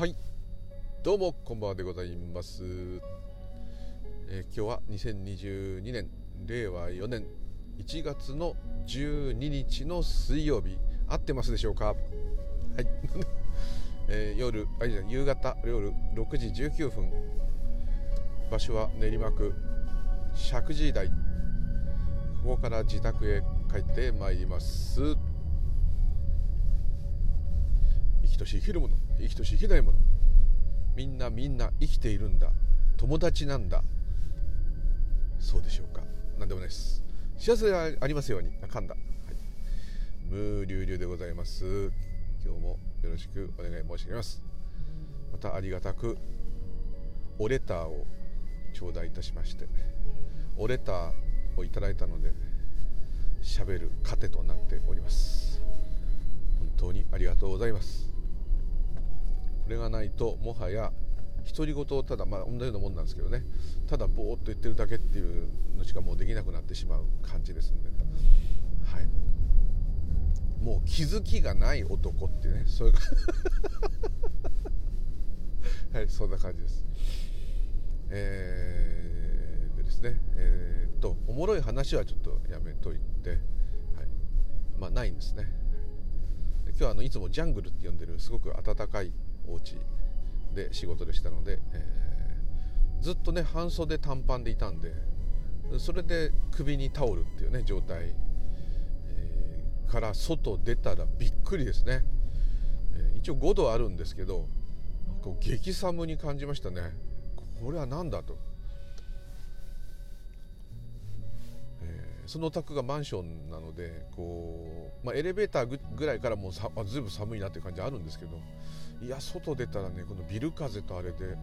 はい。どうもこんばんはでございます、えー、今日は2022年令和4年1月の12日の水曜日。合ってますでしょうか？はい、えー、夜あじゃ夕方夜6時19分。場所は練馬区石神井台。ここから自宅へ帰ってまいります。生きとし生きるもの。生きとし生きないもの。みんなみんな生きているんだ。友達なんだ。そうでしょうか。何でもないです。幸せがありますように。あかんだ、はい、無流流でございます。今日もよろしくお願い申し上げます。またありがたくおレターを頂戴いたしましておレターをいただいたので喋る糧となっております。本当にありがとうございます。れがないともはや独り言をただまあ同じようなもんなんですけどね。ただぼーっと言ってるだけっていうのしかもうできなくなってしまう感じですんで、はい、もう気づきがない男っていうねそういう はいそんな感じです。えー、でですねえー、っとおもろい話はちょっとやめといて、はい、まあないんですね。今日はあのいつもジャングルって呼んでるすごく温かいお家で仕事でしたので、えー、ずっとね半袖短パンでいたんでそれで首にタオルっていうね状態、えー、から外出たらびっくりですね、えー、一応5度あるんですけどこう激寒に感じましたね。これは何だと、えー、そのお宅がマンションなのでこう、まあ、エレベーターぐらいからもうさあずいぶん寒いなっていう感じあるんですけどいや外出たらねこのビル風とあれで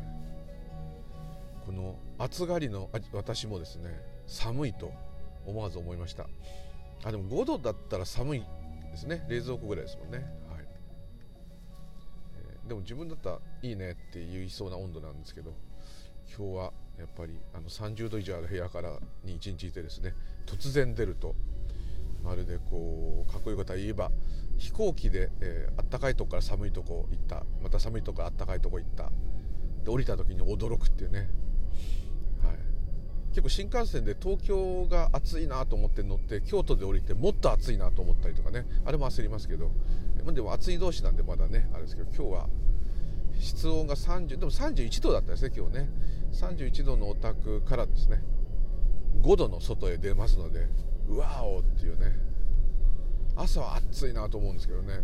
この暑がりの私もですね寒いと思わず思いました。あでも5度だったら寒いですね。冷蔵庫ぐらいですもんね、はい。えー、でも自分だったらいいねって言いそうな温度なんですけど今日はやっぱりあの30度以上ある部屋からに1日いてですね突然出るとまるでこうかっこいいこと言えば飛行機で、えー、あったかいとこから寒いとこ行った。また寒いとこからあったかいとこ行った。で降りた時に驚くっていうね、はい、結構新幹線で東京が暑いなと思って乗って京都で降りてもっと暑いなと思ったりとかね。あれも焦りますけど。でも暑い同士なんでまだねあれですけど今日は室温が30でも31度だったですね今日ね。31度のお宅からですね。5度の外へ出ますのでうわおっていうね。朝は暑いなと思うんですけどね。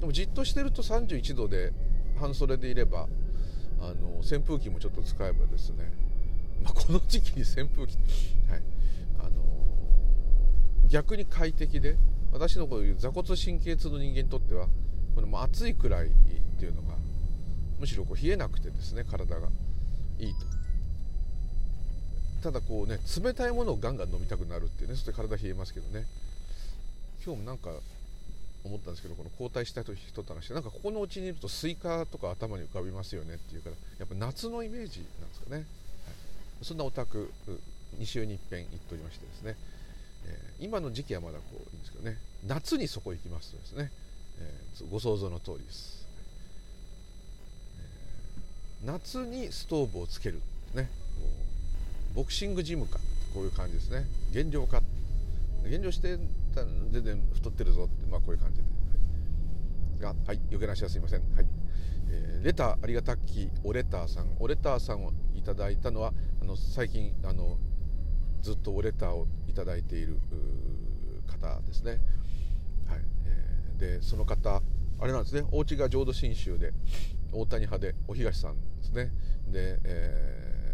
でもじっとしてると31度で半袖でいればあの扇風機もちょっと使えばですね、まあ、この時期に扇風機、はい。あの逆に快適で私のこういう座骨神経痛の人間にとってはこの暑いくらいっていうのがむしろこう冷えなくてですね体がいいと。ただこうね冷たいものをガンガン飲みたくなるっていうねそして体冷えますけどね。今日もなんか思ったんですけどこの交代した人と話してなんかここのうちにいるとスイカとか頭に浮かびますよねっていうからやっぱ夏のイメージなんですかね、はい、そんなお宅2週に一遍行っておりましてですね、えー、今の時期はまだこういいんですけどね。夏にそこ行きますとですね、えー、ご想像の通りです、えー、夏にストーブをつけるね。ボクシングジムか。こういう感じですね。減量か。減量してた全然太ってるぞってまあこういう感じで、はい、がはい。余計なしはすいません。はい、えー、レターありがたきおレターさん。おレターさんをいただいたのはあの最近あのずっとおレターをいただいている方ですね。はい、えー、でその方あれなんですね。お家が浄土真宗で大谷派でお東さんですね。で、えー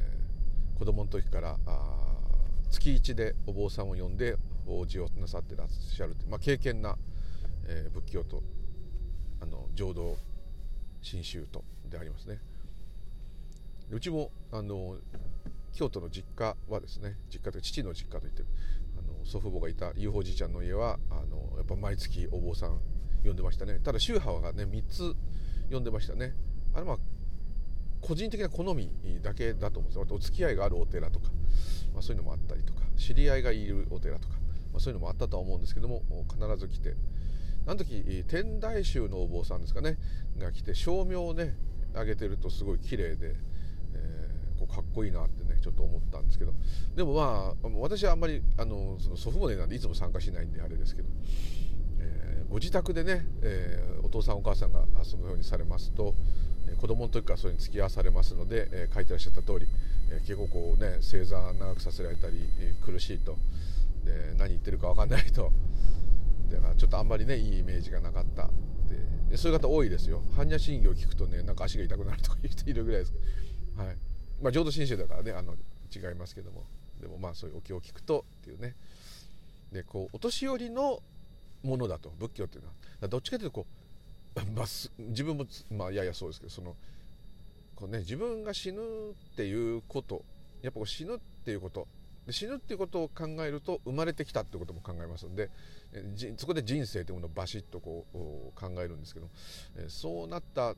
子供の時からあ月1でお坊さんを呼んで法事をなさってらっしゃるまあ、敬虔な、えー、仏教とあの浄土真宗とでありますね。うちもあの京都の実家はですね実家という父の実家といってあの祖父母がいた遊法じいちゃんの家はあのやっぱ毎月お坊さん呼んでましたね。ただ宗派がね3つ呼んでましたね。あれまあ個人的な好みだけだと思うんですよ。お付き合いがあるお寺とか、まあ、そういうのもあったりとか知り合いがいるお寺とか、まあ、そういうのもあったとは思うんですけども必ず来て。あの時天台宗のお坊さんですかねが来て照明をね上げてるとすごい綺麗で、えー、こうかっこいいなってねちょっと思ったんですけど。でもまあ私はあんまりあのその祖父母なんでいつも参加しないんであれですけど、えー、ご自宅でね、えー、お父さんお母さんがそのようにされますと子供の時からそれに付き合わされますので、えー、書いてらっしゃった通り、えー、結構こうね正座長くさせられたり、えー、苦しいと。で何言ってるか分かんないと。だからちょっとあんまりねいいイメージがなかったでそういう方多いですよ。般若心経を聞くとねなんか足が痛くなるとかいう人いるぐらいです。はい。まあ浄土真宗だからねあの違いますけども。でもまあそういうお経を聞くとっていうね。でこうお年寄りのものだと仏教っていうのは。どっちかというとこう、まあ、自分もまあややそうですけどそのこう、ね、自分が死ぬっていうことやっぱこう死ぬっていうことで死ぬっていうことを考えると生まれてきたってことも考えますんでそこで人生というものをバシッとこう考えるんですけどそうなった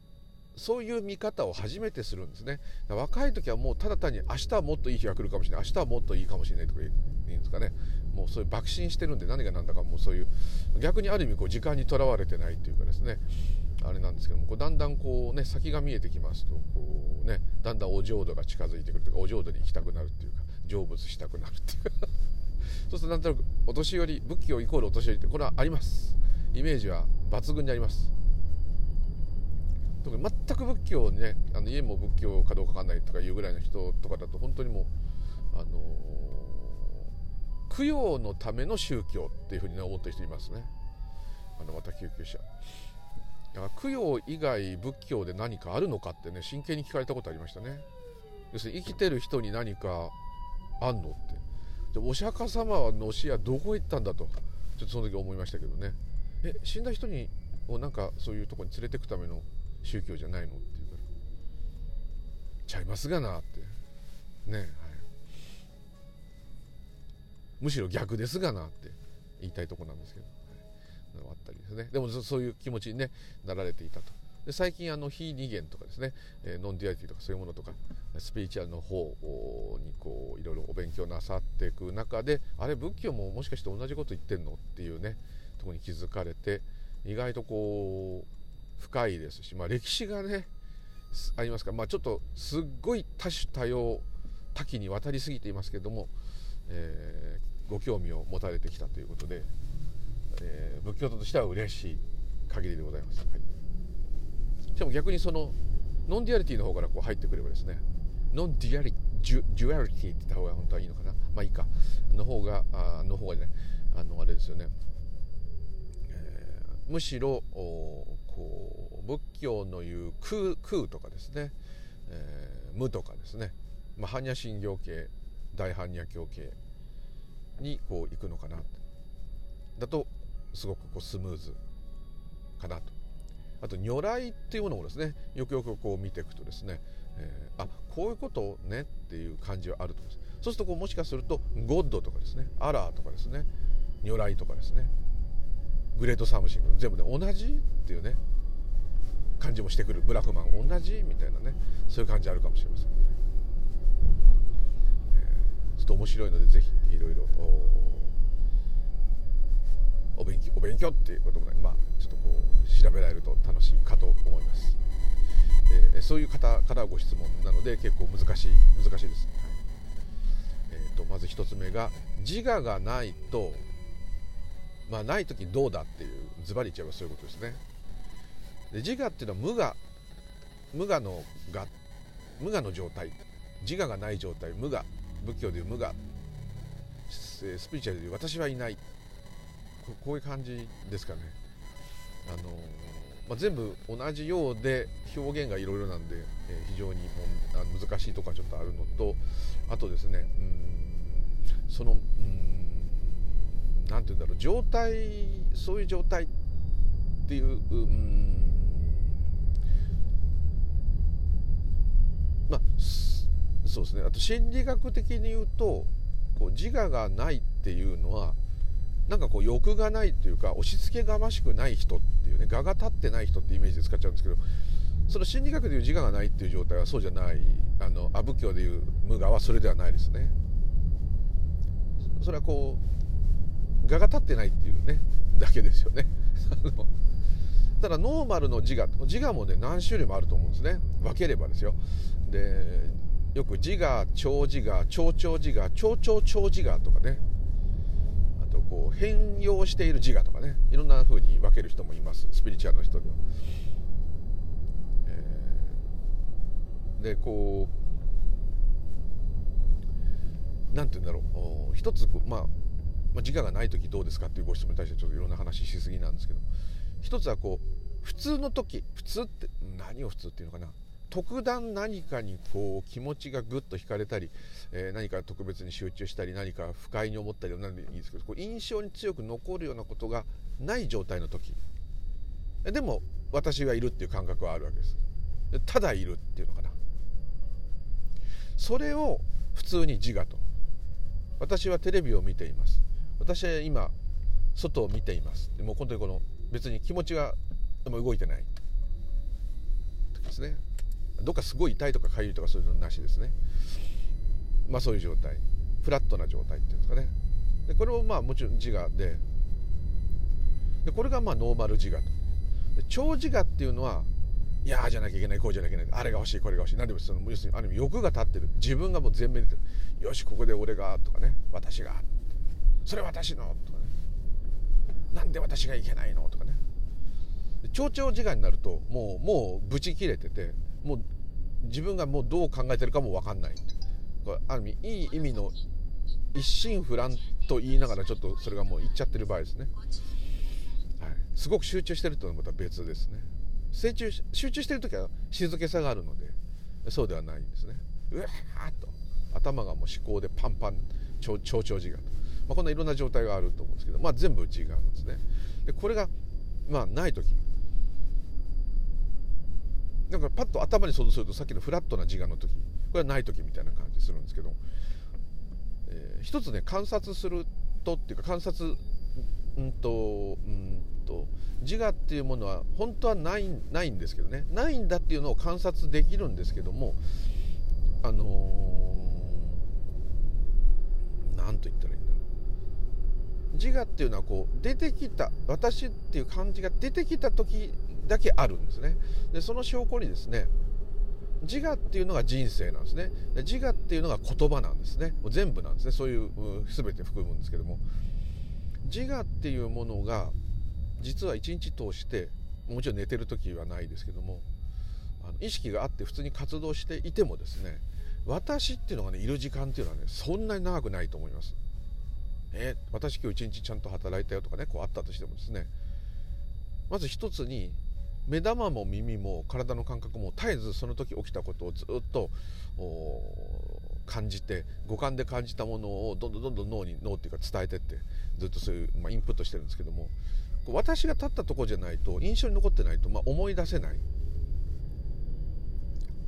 そういう見方を初めてするんですね。若い時はもうただ単に明日はもっといい日が来るかもしれない明日はもっといいかもしれないとか言うんですかね。もうそういう爆心してるんで何が何だかもうそういう逆にある意味こう時間にとらわれてないというかですね。あれなんですけどもこうだんだんこうね先が見えてきますとこうねだんだんお浄土が近づいてくるとかお浄土に行きたくなるっていうか。成仏したくなるっていう。そうするとなんとなくお年寄り仏教イコールお年寄りってこれはあります。イメージは抜群にあります。特に全く仏教ねあの家も仏教かどうかわかんないとかいうぐらいの人とかだと本当にもうあのー、供養のための宗教っていうふうに、思ってる人いますね。あのまた救急車。供養以外仏教で何かあるのかってね真剣に聞かれたことありましたね。要するに生きてる人に何かあんのって。じゃお釈迦様はの教えはどこへ行ったんだと。ちょっとその時思いましたけどね。え死んだ人にをなんかそういうとこに連れてくための宗教じゃないのって言うから。ちゃいますがなって。ね、はい、むしろ逆ですがなって。言いたいとこなんですけど、はい、あったりですね。でもそういう気持ちに、ね、なられていたと。で最近あの非二元とかですね、えー、ノンデュアリティとかそういうものとかスピリチュアルの方にこういろいろお勉強なさっていく中であれ仏教ももしかして同じこと言ってんのっていうねとこに気づかれて意外とこう深いですし、まあ、歴史がねありますから、まあ、ちょっとすっごい多種多様多岐にわたりすぎていますけども、えー、ご興味を持たれてきたということで、えー、仏教徒としては嬉しい限りでございます。はいしかも逆にその non-duality の方からこう入ってくればですね non-duali duality って言った方が本当はいいのかな。まあいいか。の方があの方がねあのあれですよね、えー、むしろこう仏教の言う空空とかですね、えー、無とかですね、まあ、般若心経系大般若経系にこう行くのかな。だとすごくこうスムーズかなと。あと如来っていうものをですねよくよくこう見ていくとですね、えー、あこういうことねっていう感じはあると思います。そうするとこうもしかすると God とかですねアラーとかですね如来とかですね Great Something 全部ね同じっていうね感じもしてくる。ブラフマン同じみたいなねそういう感じあるかもしれません、ね、えー、ちょっと面白いのでぜひいろいろお勉強お勉強っていうこともねまあちょっとこう調べられると楽しいかと思います、えー、そういう方からご質問なので結構難しい難しいです、はい。えーと、まず1つ目が自我がないとまあない時どうだっていうズバリ言っちゃえばそういうことですね。で自我っていうのは無我無我の我無我の状態。自我がない状態。無我。仏教でいう無我。スピリチュアルでいう私はいない。こういう感じですかね。あの、まあ、全部同じようで表現がいろいろなんで、えー、非常にもあ難しいところはちょっとあるのとあとですねうんそのうん何て言うんだろう状態そういう状態っていううんまあそうですね。あと心理学的に言うとこう自我がないっていうのはなんかこう欲がないというか押し付けがましくない人っていうね我が立ってない人ってイメージで使っちゃうんですけどその心理学でいう自我がないっていう状態はそうじゃない。あの阿仏教でいう無我はそれではないですね。それはこう我が立ってないっていうねだけですよね。ただノーマルの自我自我もね何種類もあると思うんですね。分ければですよ。でよく自我超自我超超自我超超超自我とかねこう変容している自我とかねいろんな風に分ける人もいます。スピリチュアルの人では。でこうなんて言うんだろう。一つまあまあ、自我がない時どうですかっていうご質問に対してちょっといろんな話しすぎなんですけど一つはこう普通の時普通って何を普通っていうのかな。特段何かにこう気持ちがぐっと惹かれたり、えー、何か特別に集中したり何か不快に思ったり何でいいですけどこう印象に強く残るようなことがない状態の時。でも私がいるっていう感覚はあるわけです。ただいるっていうのかな。それを普通に自我と。私はテレビを見ています。私は今外を見ています。もう本当にこの別に気持ちが動いてない。ですね。どっかすごい痛いとか痒いとかそういうのなしですね。まあそういう状態。フラットな状態っていうんですかね。でこれもまあもちろん自我で。でこれがまあノーマル自我と。で超自我っていうのはいやじゃなきゃいけないこうじゃなきゃいけない。あれが欲しいこれが欲しい。何でもその要するにある意味欲が立ってる。自分がもう全面でよしここで俺がとかね。私が。それ私のとかね。なんで私がいけないのとかね。超長時間になるともうもうブチ切れててもう自分がもうどう考えてるかも分かんない。これある意味いい意味の一心不乱と言いながらちょっとそれがもういっちゃってる場合ですね、はい、すごく集中してるというのはまた別ですね。集中集中してる時は静けさがあるのでそうではないんですね。うわーっと。頭がもう思考でパンパン超超長時間と。まあ、こんないろんな状態があると思うんですけど、まあ、全部内側なんですね。でこれが、まあ、ない時。なんかパッと頭に想像するとさっきのフラットな自我の時これはない時みたいな感じするんですけど、えー、一つね観察するとっていうか観察うんとうんと自我っていうものは本当はないないんですけどね。ないんだっていうのを観察できるんですけどもあの何、ー、と言ったらいいんだろう。自我っていうのはこう出てきた私っていう感じが出てきた時だけあるんですね。でその証拠にですね自我っていうのが人生なんですね。で自我っていうのが言葉なんですね。もう全部なんですね。そういう全て含むんですけども。自我っていうものが実は一日通してもちろん寝てる時はないですけどもあの意識があって普通に活動していてもですね私っていうのがねいる時間っていうのはねそんなに長くないと思います。え、私今日一日ちゃんと働いたよとかねこうあったとしてもですねまず一つに目玉も耳も体の感覚も絶えずその時起きたことをずっと感じて五感で感じたものをどんどんどんどん脳に脳っていうか伝えてってずっとそういう、まあ、インプットしてるんですけども私が立ったとこじゃないと印象に残ってないと、まあ、思い出せない。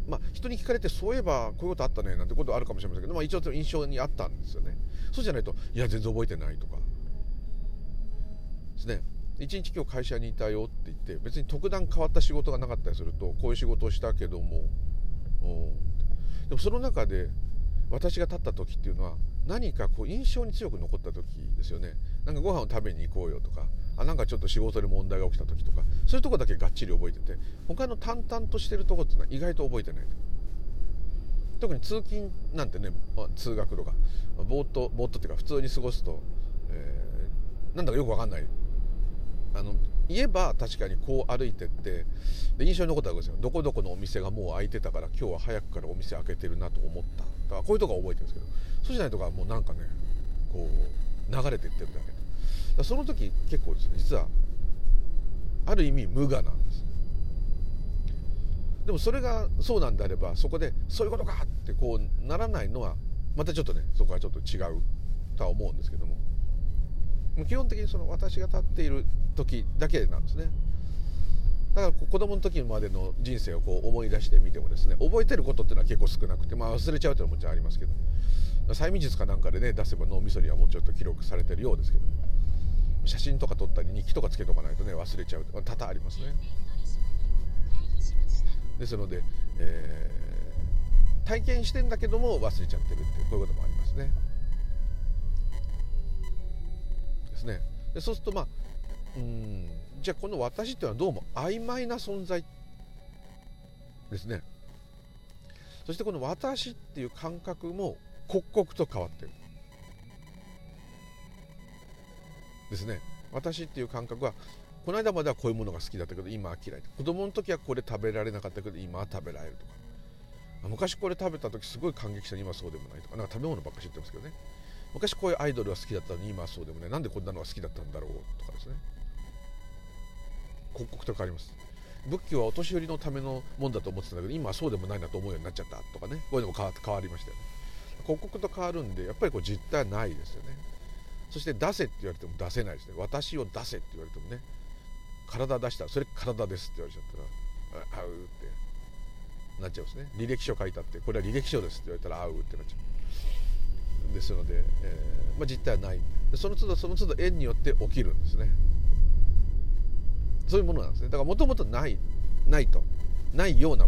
まあ、人に聞かれてそういえばこういうことあったねなんてことあるかもしれませんけど、まあ、一応印象にあったんですよね。そうじゃないといや全然覚えてないとかですね一日今日会社にいたよって言って別に特段変わった仕事がなかったりするとこういう仕事をしたけどもでもその中で私が立った時っていうのは何かこう印象に強く残った時ですよね。なんかご飯を食べに行こうよとかあなんかちょっと仕事で問題が起きた時とかそういうとこだけがっちり覚えてて他の淡々としてるとこっていうのは意外と覚えてない特に通勤なんてね、まあ、通学とかぼーっとぼーっとっていうか普通に過ごすと、えー、なんだかよく分かんないあの言えば確かにこう歩いてってで印象に残ったわけですよ。どこどこのお店がもう開いてたから今日は早くからお店開けてるなと思った。だからこういうとこは覚えてるんですけどそうじゃないとこはもうなんかねこう流れていってるだけ。だその時結構ですね実はある意味無我なんです。でもそれがそうなんであればそこでそういうことかってこうならないのはまたちょっとねそこはちょっと違うとは思うんですけども。基本的にその私が立っている時だけなんですねだから子供の時までの人生をこう思い出してみてもですね覚えてることっていうのは結構少なくて、まあ、忘れちゃうというのはもちろんありますけど催眠術かなんかでね出せば脳みそにはもうちょっと記録されてるようですけど写真とか撮ったり日記とかつけとかないとね忘れちゃうと多々ありますね。ですので、えー、体験してんだけども忘れちゃってるっていうこういうこともありますね。ですね。でそうするとまあうんじゃあこの私っていうのはどうも曖昧な存在ですね。そしてこの私っていう感覚も刻々と変わってるですね。私っていう感覚はこの間まではこういうものが好きだったけど今は嫌い子供の時はこれ食べられなかったけど今は食べられるとか。昔これ食べた時すごい感激した。今そうでもないとか。なんか食べ物ばっか知ってますけどね。昔こういうアイドルは好きだったのに今はそうでもない。なんでこんなのが好きだったんだろうとかですね。刻々と変わります。仏教はお年寄りのためのもんだと思ってたんだけど今はそうでもないなと思うようになっちゃったとかね。こういうのも変わ変わりましたよ。ね刻々と変わるんでやっぱりこう実態はないですよね。そして出せって言われても出せないですね。私を出せって言われてもね。体出したらそれ体ですって言われちゃったらあうって。なっちゃうんですね。履歴書書いたって。これは履歴書ですって言われたらあうってなっちゃう。ですので、えー、まあ、実態はない。その都度その都度縁によって起きるんですね。そういうものなんですね。だからもともとないないと。ないような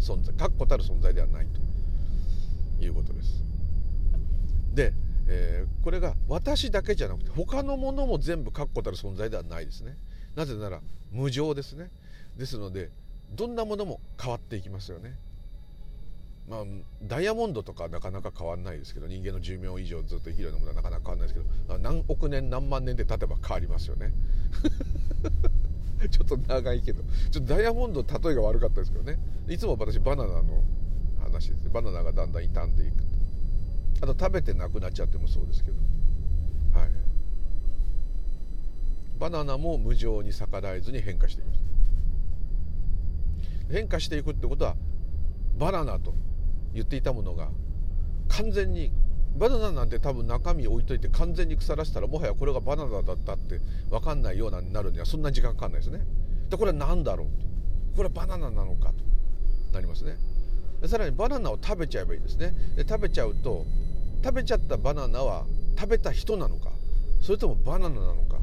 存在確固たる存在ではないと。いうことです。で、えー、これが私だけじゃなくて他のものも全部確固たる存在ではないですね。なぜなら無常ですね。ですのでどんなものも変わっていきますよね。まあ、ダイヤモンドとかなかなか変わらないですけど人間の寿命以上ずっと生きるようなものはなかなか変わらないですけど何億年何万年で経てば変わりますよね。ちょっと長いけどちょっとダイヤモンド例えが悪かったですけどね。いつも私バナナの話です。バナナがだんだん傷んでいく。あと食べてなくなっちゃってもそうですけど。はい。バナナも無常に逆らえずに変化していきます。変化していくってことはバナナと言っていたものが完全にバナナなんて多分中身置いといて完全に腐らせたらもはやこれがバナナだったって分かんないようになるにはそんな時間かかんないですね。でこれは何だろうとこれはバナナなのかとなりますね。さらにバナナを食べちゃえばいいですね。で食べちゃうと食べちゃったバナナは食べた人なのかそれともバナナなのか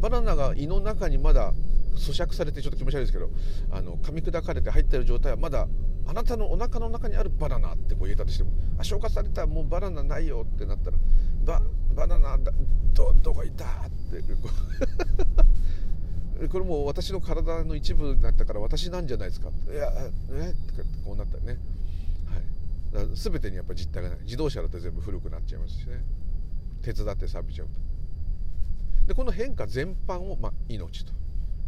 バナナが胃の中にまだ咀嚼されてちょっと気持ち悪いですけどあの噛み砕かれて入ってる状態はまだあなたのお腹の中にあるバナナってこう言えたとしてもあ消化されたもうバナナないよってなったらババナナだ。どどこいた？って これもう私の体の一部になったから私なんじゃないですか。いやえってこうなったらね、はい、だ全てにやっぱ実体がない。自動車だって全部古くなっちゃいますしね。鉄だって錆びちゃうと。でこの変化全般を、まあ、命と。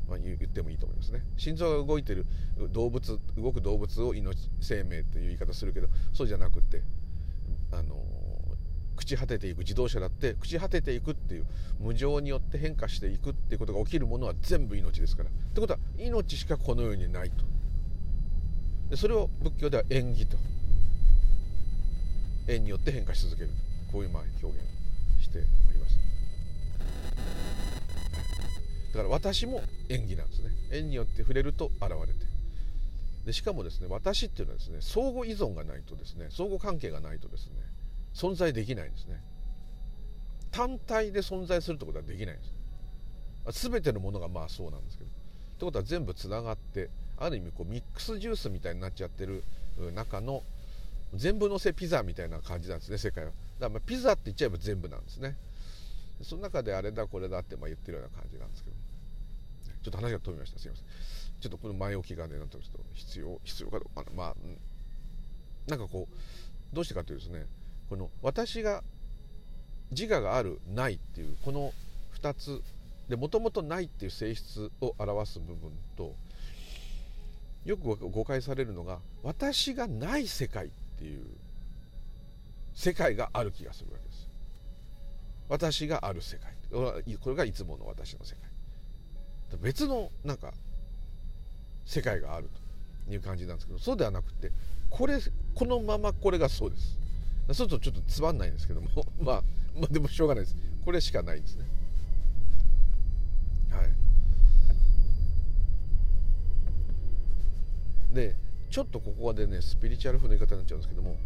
ま、言ってもいいと思いますね。心臓が動いてる動物動く動物を命生命という言い方するけどそうじゃなくてあの朽ち果てていく自動車だって朽ち果てていくっていう無常によって変化していくっていうことが起きるものは全部命ですから。ってことは命しかこの世にないと。でそれを仏教では縁起と。縁によって変化し続ける。こういうまあ表現しております。だから私も縁起なんですね。縁によって触れると現れて。でしかもですね私っていうのはですね相互依存がないとですね相互関係がないとですね存在できないんですね。単体で存在するってことはできないんです。全てのものがまあそうなんですけど。ってことは全部つながってある意味こうミックスジュースみたいになっちゃってる中の全部のせピザみたいな感じなんですね世界は。だからまピザって言っちゃえば全部なんですね。その中であれだこれだってまあ言ってるような感じなんですけど。ちょっと話が飛びました。すいません。ちょっとこの前置きがねなんとちょっと必要必要かどうかな。まあ、なんかこうどうしてかというとですねこの私が自我があるないっていうこの2つでもともとないっていう性質を表す部分とよく誤解されるのが私がない世界っていう世界がある気がするわけです。私がある世界。これがいつもの私の世界。別のなんか世界があるという感じなんですけどそうではなくてこれこのままこれがそうです。そうするとちょっとつまんないんですけども まあ、まあでもしょうがないです。これしかないですね。はい。でちょっとここでねスピリチュアル風の言い方になっちゃうんですけども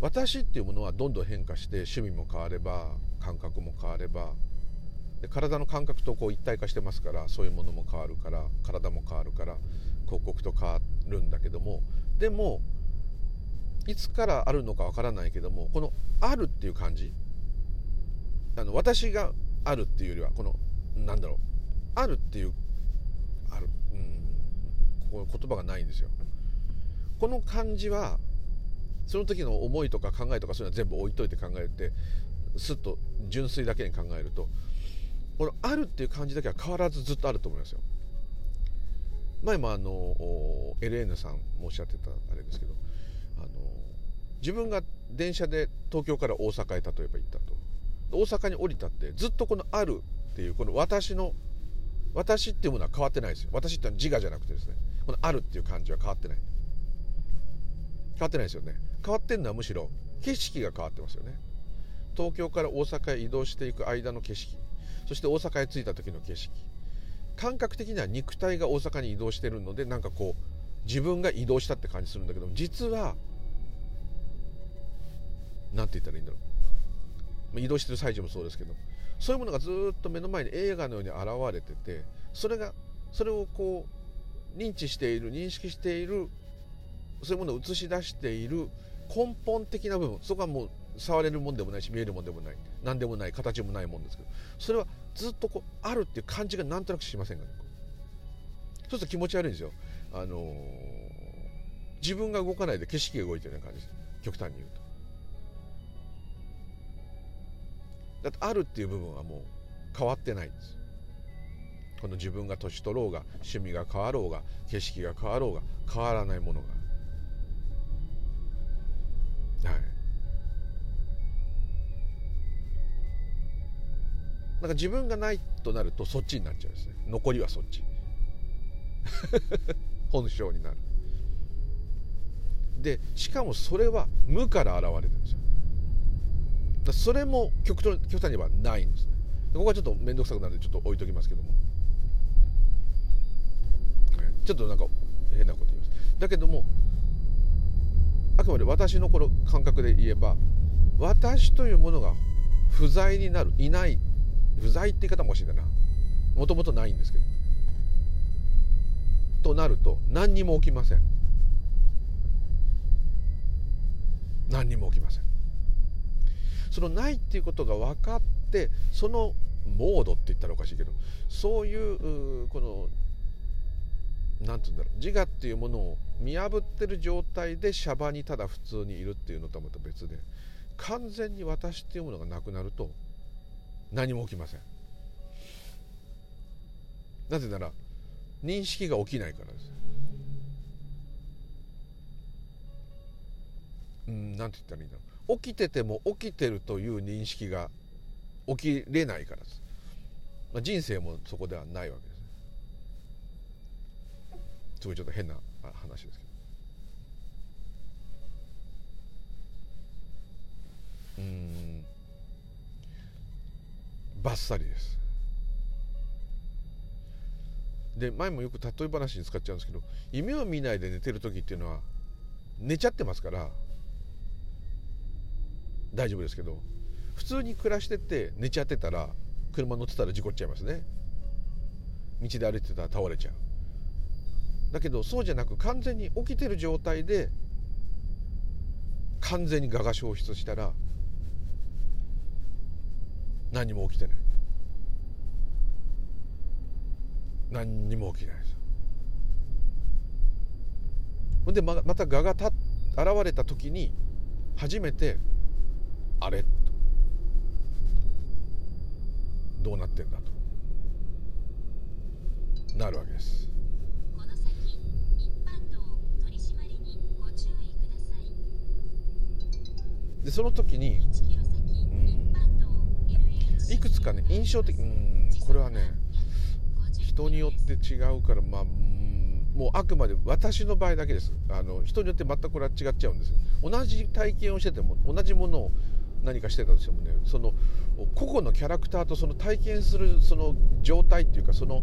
私っていうものはどんどん変化して趣味も変われば感覚も変わればで体の感覚とこう一体化してますからそういうものも変わるから体も変わるから刻々と変わるんだけどもでもいつからあるのかわからないけどもこの「ある」っていう感じ。あの私があるっていうよりはこのなんだろうあるっていうあるうんここ言葉がないんですよ。この感じはその時の思いとか考えとかそういうのは全部置いといて考えてすっと純粋だけに考えるとこのあるっていう感じだけは変わらずずっとあると思いますよ。前もあの LN さんもおっしゃってたあれですけどあの自分が電車で東京から大阪へ例えば行ったと。大阪に降りたってずっとこの「ある」っていうこの私の私っていうものは変わってないですよ。私っていうのは自我じゃなくてですねこの「ある」っていう感じは変わってない。変わってないですよね。変わってるのはむしろ景色が変わってますよね。東京から大阪へ移動していく間の景色。そして大阪へ着いた時の景色。感覚的には肉体が大阪に移動してるのでなんかこう自分が移動したって感じするんだけど実は何て言ったらいいんだろう。移動してる最中もそうですけどそういうものがずっと目の前に映画のように現れててそれがそれをこう認知している認識しているそういうものを映し出している根本的な部分そこはもう触れるもんでもないし見えるもんでもない何でもない形もないもんですけどそれはずっとこうあるっていう感じがなんとなくしませんか？ねそうすると気持ち悪いんですよ。あのー、自分が動かないで景色が動いてるような感じです。極端に言うと。だってあるっていう部分はもう変わってないんです。この自分が年取ろうが趣味が変わろうが景色が変わろうが変わらないものが。なんか自分がないとなるとそっちになっちゃうんですね。残りはそっち。本性になる。でしかもそれは無から現れてるんですよ。だそれも極端極端にはないんですね。ここはちょっと面倒くさくなるんでちょっと置いときますけども。ちょっとなんか変なこと言います。だけどもあくまで私のこの感覚で言えば私というものが不在になるいない不在って言い方もしいんだな。もともとないんですけど。となると何にも起きません。何にも起きません。そのないっていうことが分かってそのモードって言ったらおかしいけどそういうこの何て言うんだろう。自我っていうものを見破ってる状態でシャバにただ普通にいるっていうのとはまた別で完全に私っていうものがなくなると何も起きません。なぜなら認識が起きないからです。うん何て言ったらいいんだろう。起きてても起きてるという認識が起きれないからです、まあ、人生もそこではないわけです。すごいちょっと変な話ですけど。うん。バッサリです。で前もよく例え話に使っちゃうんですけど夢を見ないで寝てる時っていうのは寝ちゃってますから大丈夫ですけど普通に暮らしてて寝ちゃってたら車乗ってたら事故っちゃいますね。道で歩いてたら倒れちゃう。だけどそうじゃなく完全に起きてる状態で完全に我が消失したら何も起きてない。何にも起きないですほんでまた我がた現れた時に初めてあれ？と。どうなってんだと。なるわけです。でその時にいくつかね印象的うんこれはね人によって違うからまあうんもうあくまで私の場合だけです。あの人によって全くこれは違っちゃうんです同じ体験をしてても同じものを何かしてたとしてもねその個々のキャラクターとその体験するその状態っていうかその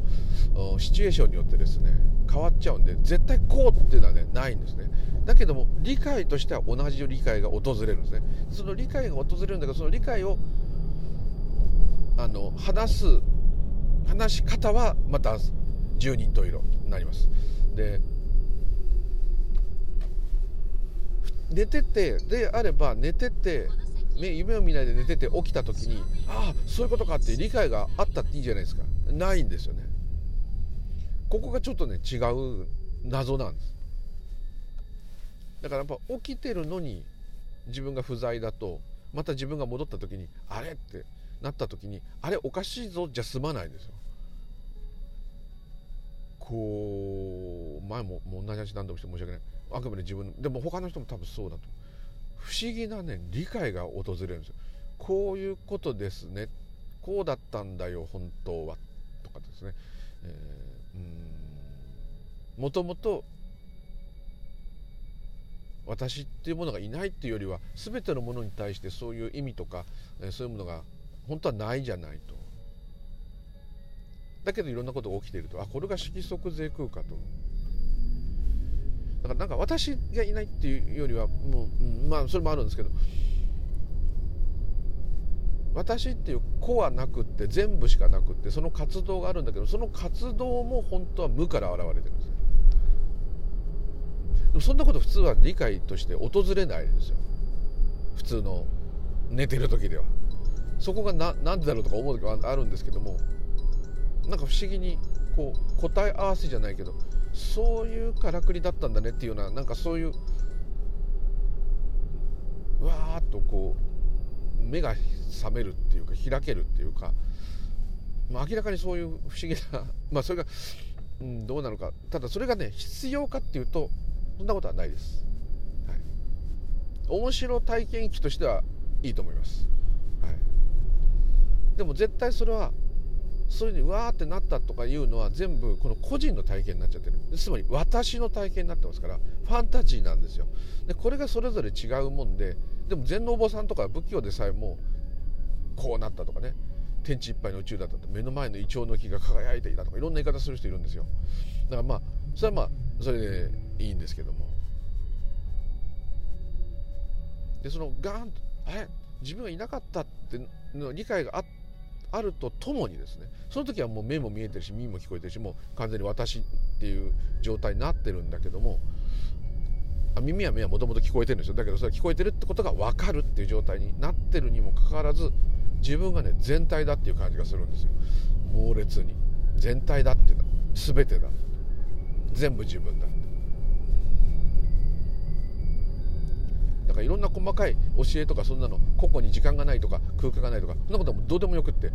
シチュエーションによってですね変わっちゃうんで絶対こうっていうのはねないんですね。だけども理解としては同じ理解が訪れるんですね。その理解が訪れるんだけどその理解をあの話す話し方はまた十人十色になります。で寝ててであれば寝ててね夢を見ないで寝てて起きた時にああそういうことかって理解があったっていいじゃないですか。ないんですよね。ここがちょっとね違う謎なんです。だからやっぱ起きてるのに自分が不在だとまた自分が戻った時にあれってなった時にあれおかしいぞじゃ済まないんですよ。こう前も同じ話何度もして申し訳ない。あくまで自分でも他の人も多分そうだと。不思議なね理解が訪れるんですよ。こういうことですね。こうだったんだよ本当は。とかですね、えー、うん。もともと私っていうものがいないっていうよりは全てのものに対してそういう意味とか、そういうものが本当はないじゃないと。だけどいろんなことが起きていると。あこれが色即税空かと。だからなんか私がいないっていうよりはもう、うん、まあそれもあるんですけど私っていう子はなくって全部しかなくってその活動があるんだけどその活動も本当は無から現れてるんですでもそんなこと普通は理解として訪れないですよ。普通の寝てる時では。そこがななんでだろうとか思う時はあるんですけどもなんか不思議にこう答え合わせじゃないけどそういうからくりだったんだねっていうようななんかそういうわーっとこう目が覚めるっていうか開けるっていうか、まあ、明らかにそういう不思議な まあそれが、うん、どうなのか。ただそれがね必要かっていうとそんなことはないです、はい、面白体験記としてはいいと思います、はい、でも絶対それはそういうふうにわーってなったとかいうのは全部この個人の体験になっちゃってる。つまり私の体験になってますからファンタジーなんですよ。でこれがそれぞれ違うもんででも禅のお坊さんとか仏教でさえもこうなったとかね天地いっぱいの宇宙だったと目の前のイチョウの木が輝いていたとかいろんな言い方する人いるんですよ。だからまあそれはまあそれでいいんですけども。でそのガーンとあれ？自分がいなかったっての理解があってあるとともにですねその時はもう目も見えてるし耳も聞こえてるしもう完全に私っていう状態になってるんだけども耳や目はもともと聞こえてるんですよ。だけどそれは聞こえてるってことが分かるっていう状態になってるにもかかわらず自分がね全体だっていう感じがするんですよ。猛烈に。全体だっていうのは全てだ。全部自分だ。かいろんな細かい教えとかそんなの個々に時間がないとか空間がないとかそんなことはどうでもよくって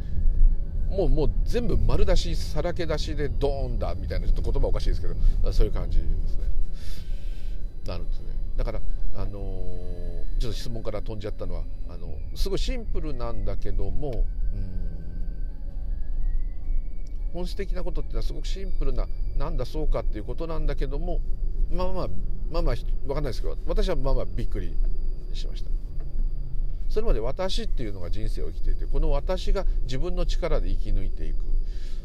もうもう全部丸出しさらけ出しでドーンだみたいなちょっと言葉おかしいですけどそういう感じですね。なるんですね。だからあのー、ちょっと質問から飛んじゃったのはあのすごいシンプルなんだけども本質的なことっていうのはすごくシンプルななんだそうかっていうことなんだけどもまあまあまあまあ分かんないですけど私はまあまあびっくりしました。それまで私っていうのが人生を生きていてこの私が自分の力で生き抜いていく。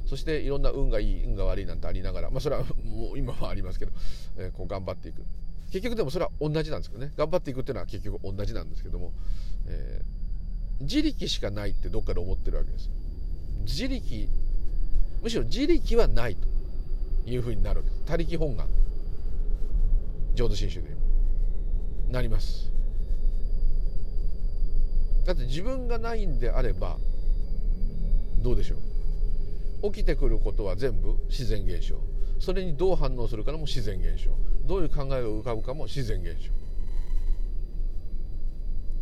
そしていろんな運がいい運が悪いなんてありながらまあそれはもう今はありますけど、えー、こう頑張っていく。結局でもそれは同じなんですけどね。頑張っていくっていうのは結局同じなんですけども、えー、自力しかないってどっかで思ってるわけです自力むしろ自力はないというふうになるわけです。他力本願。浄土真宗でなります。だって自分がないんであればどうでしょう？起きてくることは全部自然現象。それにどう反応するかも自然現象。どういう考えが浮かぶかも自然現象。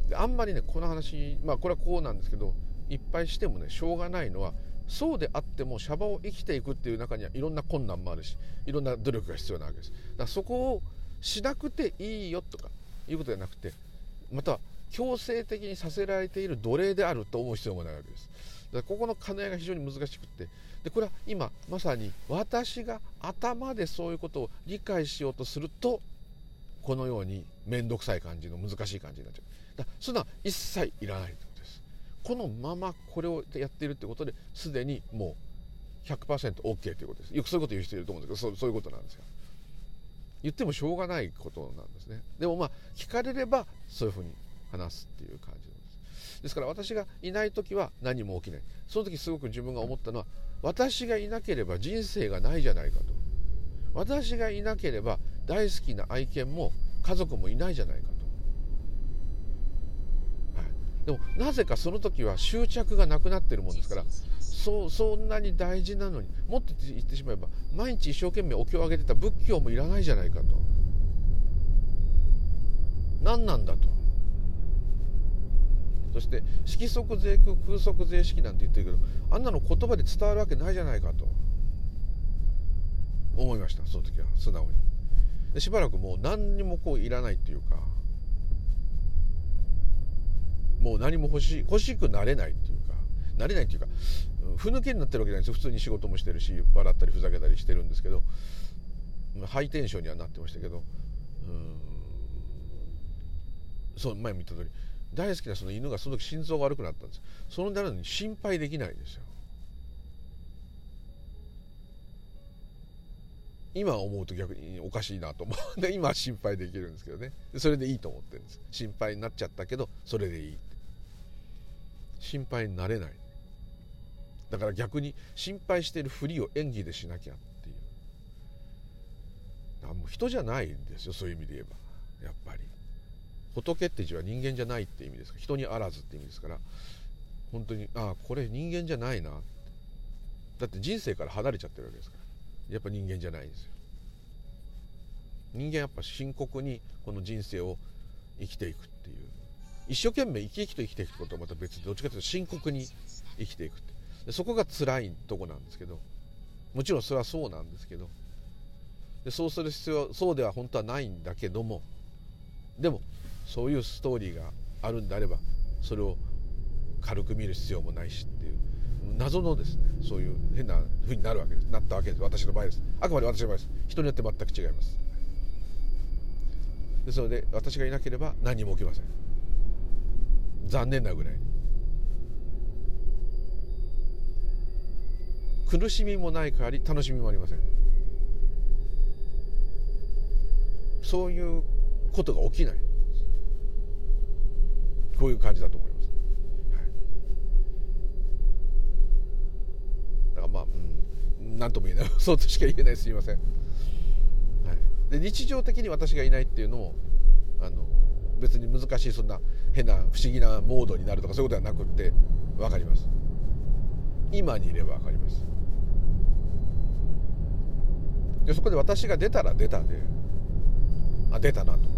であんまりねこの話まあこれはこうなんですけどいっぱいしてもねしょうがないのはそうであってもシャバを生きていくっていう中にはいろんな困難もあるしいろんな努力が必要なわけです。だからそこをしなくていいよとかいうことじゃなくてまた強制的にさせられている奴隷であると思う必要もないわけです。だからここの兼ね合いが非常に難しくってでこれは今まさに私が頭でそういうことを理解しようとするとこのように面倒くさい感じの難しい感じになっちゃう。だそんな一切いらないってことです。このままこれをやっているってことですでにもう 100%OK ということです。よくそういうこと言う人いると思うんですけどそういうことなんですよ。言ってもしょうがないことなんですね。でもまあ聞かれればそういうふうに話すっていう感じです。ですから私がいない時は何も起きない。その時すごく自分が思ったのは私がいなければ人生がないじゃないかと。私がいなければ大好きな愛犬も家族もいないじゃないかでもなぜかその時は執着がなくなってるもんですからそうそんなに大事なのにもっと言ってしまえば毎日一生懸命お経をあげてた仏教もいらないじゃないかと。何なんだと。そして色即税空空即税式なんて言ってるけどあんなの言葉で伝わるわけないじゃないかと。思いましたその時は素直に。でしばらくもう何にもこういらないっていうかもう何も欲し欲しくなれないっていうかなれないっていうかふぬけになってるわけじゃないですよ。普通に仕事もしてるし笑ったりふざけたりしてるんですけどハイテンションにはなってましたけどうんそう前も言った通り大好きなその犬がその時心臓が悪くなったんですそのなのに心配できないんですよ。今思うと逆におかしいなと思う。ん で今は心配できるんですけどね。それでいいと思ってるんです。心配になっちゃったけどそれでいいって心配になれない。だから逆に心配してるふりを演技でしなきゃっていう。あもう人じゃないんですよそういう意味で言えば。やっぱり。仏って字は人間じゃないって意味ですから。人にあらずって意味ですから。本当にああこれ人間じゃないな。っだって人生から離れちゃってるわけですから。やっぱ人間じゃないんですよ。人間やっぱ深刻にこの人生を生きていくっていう。一生懸命生き生きと生きていくことはまた別でどっちかというと深刻に生きていくでそこが辛いとこなんですけど。もちろんそれはそうなんですけど。でそうする必要そうでは本当はないんだけども。でもそういうストーリーがあるんであればそれを軽く見る必要もないしっていう。謎のですねそういう変な風になるわけです。なったわけです。私の場合です。あくまで私の場合です。人によって全く違います。ですので私がいなければ何も起きません。残念なぐらい。苦しみもない代わり楽しみもありません。そういうことが起きない。こういう感じだと思います、はい、だからまあ、うん、何とも言えない。そうとしか言えない。すみません、はい、で日常的に私がいないっていうのもあの別に難しいそんな変な不思議なモードになるとかそういうことはなくって分かります。今にいれば分かります。でそこで私が出たら出たであ出たなと。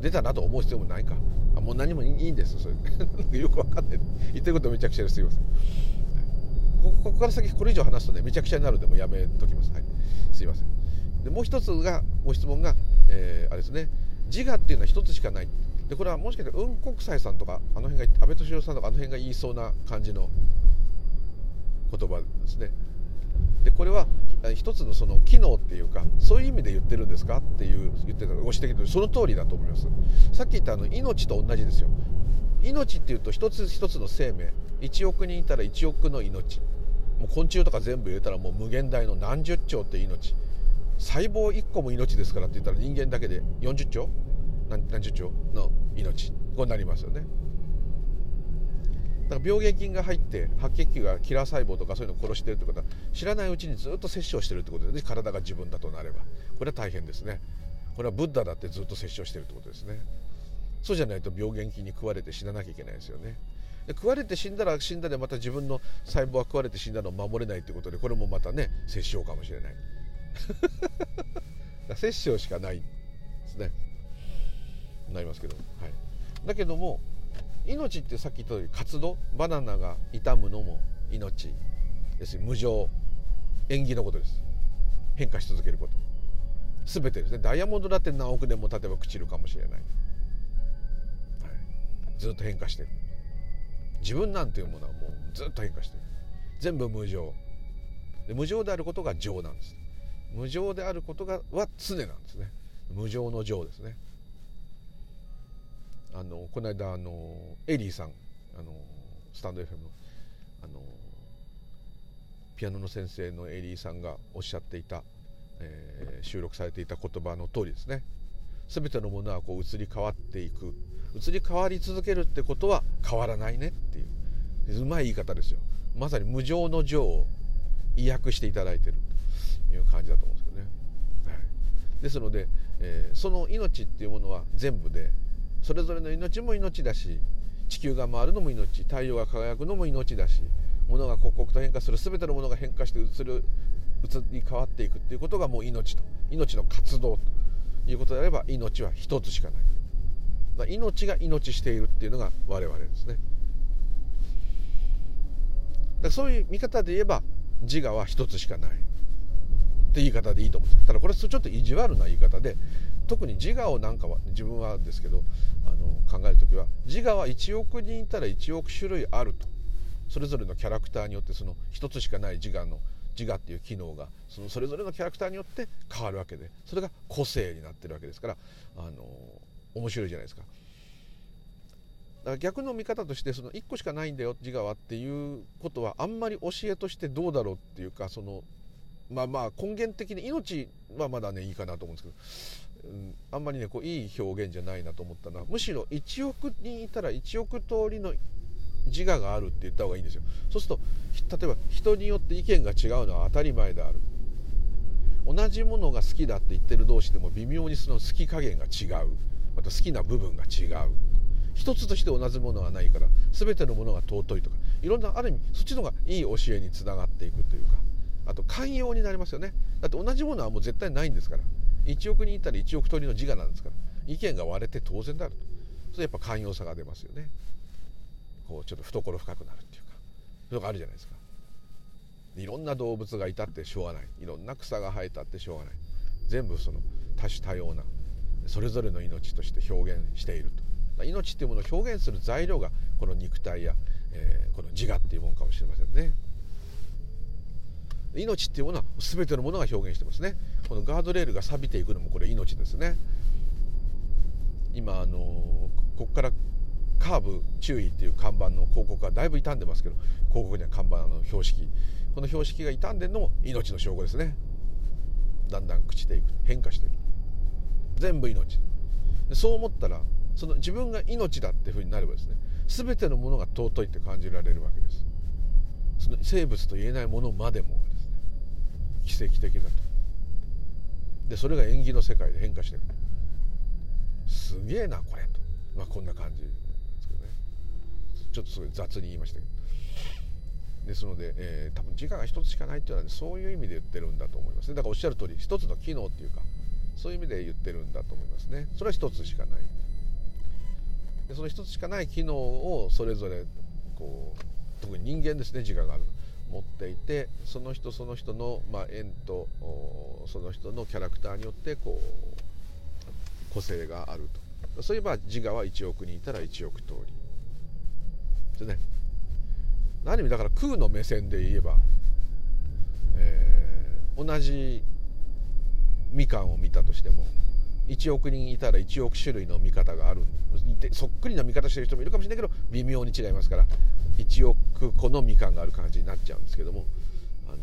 出たなと思う必要もないか。あもう何もいいんです。それ。よく分かんない。言ってることめちゃくちゃですいません。ここから先これ以上話すとねめちゃくちゃになるんでもうやめときます、はい、すいません。でもう一つがご質問が、えー、あれですね。自我っていうのは一つしかない。でこれはもしかしたら雲国際さんとかあの辺が安倍敏郎さんとかあの辺が言いそうな感じの言葉ですね。でこれは一つのその機能っていうかそういう意味で言ってるんですかっていう言ってたご指摘とその通りだと思います。さっき言ったあの命と同じですよ。命っていうと一つ一つの生命。1億人いたら1億の命。もう昆虫とか全部入れたらもう無限大の何十兆って命。細胞1個も命ですからって言ったら人間だけで40兆？何十兆？の命こうなりますよね。だから病原菌が入って白血球がキラー細胞とかそういうのを殺してるってことは知らないうちにずっと摂取をしてるってことですね。体が自分だとなれば。これは大変ですね。これはブッダだってずっと摂取をしてるってことですね。そうじゃないと病原菌に食われて死ななきゃいけないですよね。で食われて死んだら死んだでまた自分の細胞が食われて死んだのを守れないってことでこれもまたね摂取かもしれない。摂取しかないですね。なりますけど、はい、だけども命ってさっき言った通り活動バナナが傷むのも命です無常縁起のことです。変化し続けること。全てですね。ダイヤモンドだって何億年も経てば朽ちるかもしれない、はい、ずっと変化してる。自分なんていうものはもうずっと変化してる。全部無常。で無常であることが常なんです。無常であることがは常なんですね。無常の常ですね。あのこの間あのエリーさんあのスタンド FM のあのピアノの先生のエリーさんがおっしゃっていた、えー、収録されていた言葉の通りですね。全てのものはこう移り変わっていく。移り変わり続けるってことは変わらないねっていう。うまい言い方ですよ。まさに無常の情を意訳していただいてる。という感じだと思うんですけどね、はい、ですので、えー、その命っていうものは全部でそれぞれの命も命だし地球が回るのも命太陽が輝くのも命だし物が刻々と変化する全てのものが変化して移る移り変わっていくっていうことがもう命と。命の活動ということであれば命は一つしかない。命が命しているっていうのが我々ですね。だそういう見方で言えば自我は一つしかない。って言い方でいいと思うんです。ただこれちょっと意地悪な言い方で特に自我をなんかは自分はですけどあの考える時は自我は1億人いたら1億種類あるとそれぞれのキャラクターによってその一つしかない自我の自我っていう機能がそのそれぞれのキャラクターによって変わるわけでそれが個性になってるわけですからあの面白いじゃないですか。だから逆の見方としてその1個しかないんだよ自我はっていうことはあんまり教えとしてどうだろうっていうかそのまあまあ根源的に命はまだねいいかなと思うんですけど、あんまりねこういい表現じゃないなと思ったのはむしろ1億人いたら1億通りの自我があるって言った方がいいんですよ。そうすると例えば人によって意見が違うのは当たり前である。同じものが好きだって言ってる同士でも微妙にその好き加減が違う。また好きな部分が違う。一つとして同じものはないから全てのものが尊いとかいろんなある意味そっちの方がいい教えにつながっていくというか。あと寛容になりますよね。だって同じものはもう絶対ないんですから。1億人いたら1億通りの自我なんですから意見が割れて当然であると。それやっぱ寛容さが出ますよね。こうちょっと懐深くなるっていうか。そういうのがあるじゃないですか。いろんな動物がいたってしょうがない。いろんな草が生えたってしょうがない。全部その多種多様なそれぞれの命として表現していると。命っていうものを表現する材料がこの肉体や、えー、この自我っていうものかもしれませんね。命っていうものは全てのものが表現してますね。このガードレールが錆びていくのもこれ命ですね。今あのここからカーブ注意っていう看板の広告がだいぶ傷んでますけど広告には看板の標識。この標識が傷んでるのも命の証拠ですね。だんだん朽ちていく。変化してる。全部命。そう思ったらその自分が命だっていうふうになればですね全てのものが尊いって感じられるわけです。その生物と言えないものまでも。奇跡的だと。でそれが縁起の世界で変化してる。すげえなこれと。まあこんな感じですけどね。ちょっとすごい雑に言いましたけど。ですので、えー、多分自我が一つしかないっていうのは、ね、そういう意味で言ってるんだと思いますね。だからおっしゃる通り一つの機能っていうかそういう意味で言ってるんだと思いますね。それは一つしかない。でその一つしかない機能をそれぞれこう特に人間ですね自我がある持っていてその人その人の、まあ、縁とその人のキャラクターによってこう個性があると。そういえば自我は1億人いたら1億通り。でね。ある意味だから空の目線で言えば、えー、同じみかんを見たとしても1億人いたら1億種類の見方がある。そっくりな見方してる人もいるかもしれないけど微妙に違いますから1億個のみかんがある感じになっちゃうんですけどもあの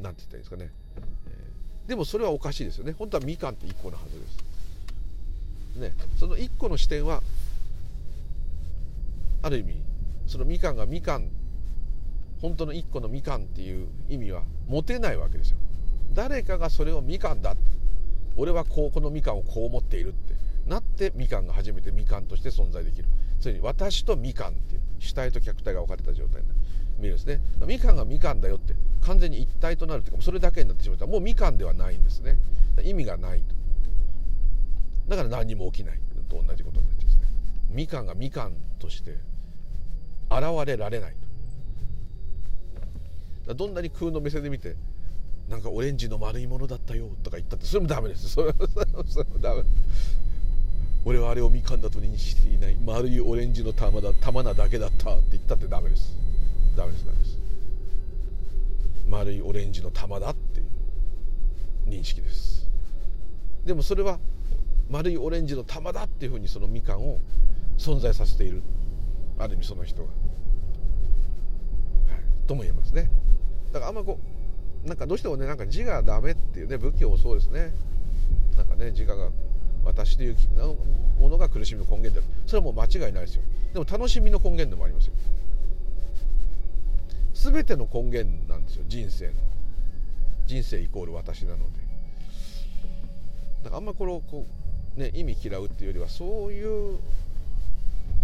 ー、なんて言ったらいいですかね、えー、でもそれはおかしいですよね。本当はみかんって1個のはずです。ね。その1個の視点はある意味そのみかんがみかん本当の1個のみかんっていう意味は持てないわけですよ。誰かがそれをみかんだ。俺はこうこのみかんをこう思っているって。なってみかんが初めてみかんとして存在できる。ついに私とみかんっていう。主体と客体が分かれた状態に見るんですね。みかんがみかんだよって完全に一体となるというかそれだけになってしまった。らもうみかんではないんですね。意味がないと。だから何にも起きない。と同じことになっちゃうんですね。みかんがみかんとして現れられないと。どんなに空の目線で見てなんかオレンジの丸いものだったよとか言ったってそれもダメです。それもダメ。俺はあれをみかんだと認識していない。丸いオレンジの玉だ玉なだけだった。って言ったってダメです。ダメですダメです。丸いオレンジの玉だっていう。認識です。でもそれは丸いオレンジの玉だっていうふうにそのみかんを存在させている。ある意味その人が、はい、とも言えますね。だからあんまこうなんかどうしてもねなんか字がダメっていうね仏教もそうですね。なんかね自我が私というものが苦しみの根源である。それはもう間違いないですよ。でも楽しみの根源でもありますよ。全ての根源なんですよ人生の。人生イコール私なので。だからあんまこれをこう、ね、意味嫌うっていうよりはそういう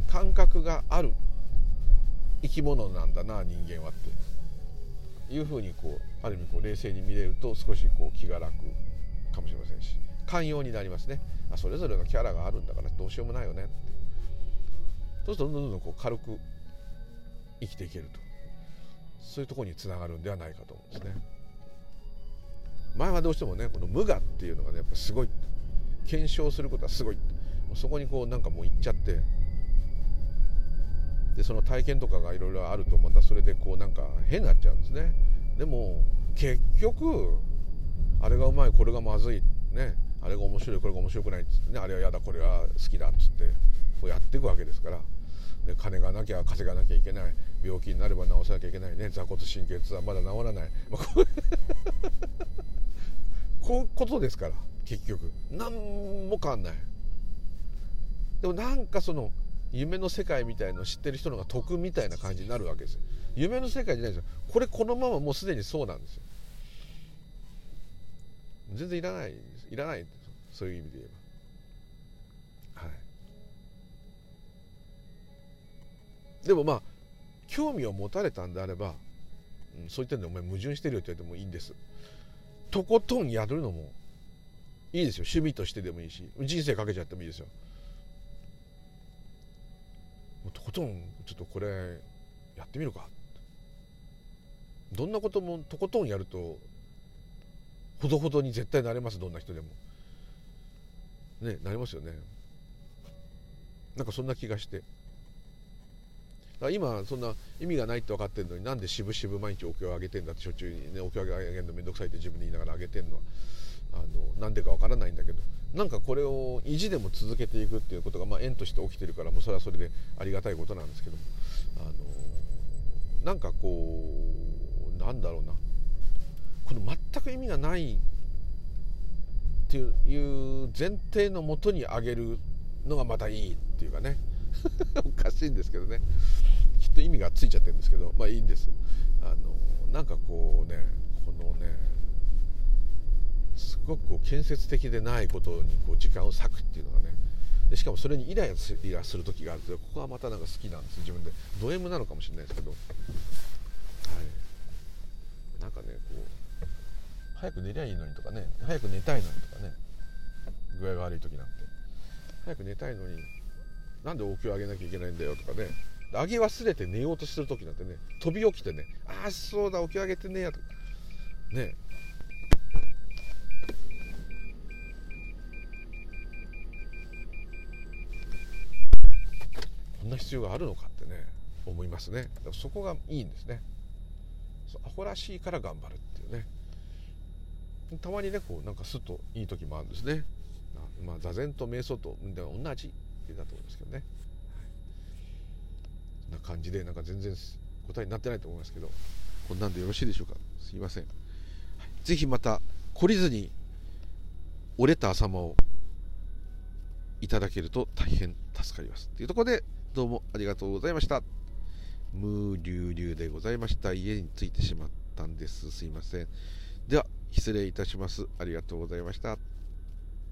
感覚がある生き物なんだな人間はって。いうふうにこうある意味こう冷静に見れると少しこう気が楽かもしれませんし。寛容になりますね。あそれぞれのキャラがあるんだからどうしようもないよね。ってそうするとどんどんどんこう軽く生きていけると。そういうところにつながるんではないかと思うんですね。前はどうしてもねこの無我っていうのがねやっぱすごい。検証することはすごい。そこにこうなんかもう行っちゃって。でその体験とかがいろいろあるとまたそれでこうなんか変になっちゃうんですね。でも結局あれがうまいこれがまずい。ね。あれが面白いこれが面白くないっつってねあれは嫌だこれは好きだっつってこうやっていくわけですから。で金がなきゃ稼がなきゃいけない。病気になれば治さなきゃいけないね。座骨神経痛はまだ治らない、まあ、こう こういうことですから結局。何も変わんない。でもなんかその夢の世界みたいのを知ってる人のが得みたいな感じになるわけですよ。夢の世界じゃないですよ。これこのままもうすでにそうなんですよ。全然いらないんですいらないそういう意味で言えば。はい。でもまあ興味を持たれたんであれば、うん、そういったんでお前矛盾してるよって言われてもいいんです。とことんやるのもいいですよ。趣味としてでもいいし人生かけちゃってもいいですよ。とことんちょっとこれやってみるか。どんなこともとことんやるとほどほどに絶対なれますどんな人でも。ねなりますよね。なんかそんな気がして。今そんな意味がないって分かってるのになんで渋々毎日お経をあげてんだってしょっちゅうねお経をあげるの面倒くさいって自分で言いながらあげてんのはあのなんでか分からないんだけど。なんかこれを意地でも続けていくっていうことが、まあ、縁として起きてるからもうそれはそれでありがたいことなんですけども。あのなんかこうなんだろうな。この全く意味がないっていう前提のもとにあげるのがまたいいっていうかね。おかしいんですけどね。きっと意味がついちゃってるんですけど。まあいいんです。あのなんかこうねこのねすごくこう建設的でないことにこう時間を割くっていうのがね。でしかもそれにイライラする時があるとここはまたなんか好きなんです自分で。ド M なのかもしれないですけど、はい、なんかねこう早く寝りゃいいのにとかね早く寝たいのにとかね具合が悪い時なんて。早く寝たいのになんでお経あげなきゃいけないんだよとかね。あげ忘れて寝ようとする時なんてね飛び起きてねああそうだお経あげてねえやとね。こんな必要があるのかってね思いますね。そこがいいんですね。アホらしいから頑張るっていうね。たまにねこうなんかスッといい時もあるんですね。まあ座禅と瞑想と同じってだと思いますけどね、はい、そんな感じでなんか全然答えになってないと思いますけどこんなんでよろしいでしょうか？すいません、はい、ぜひまた懲りずに折れた頭をいただけると大変助かります。というところでどうもありがとうございました。ムーリュウリュウでございました。家に着いてしまったんです。すいません。では失礼いたします。ありがとうございました。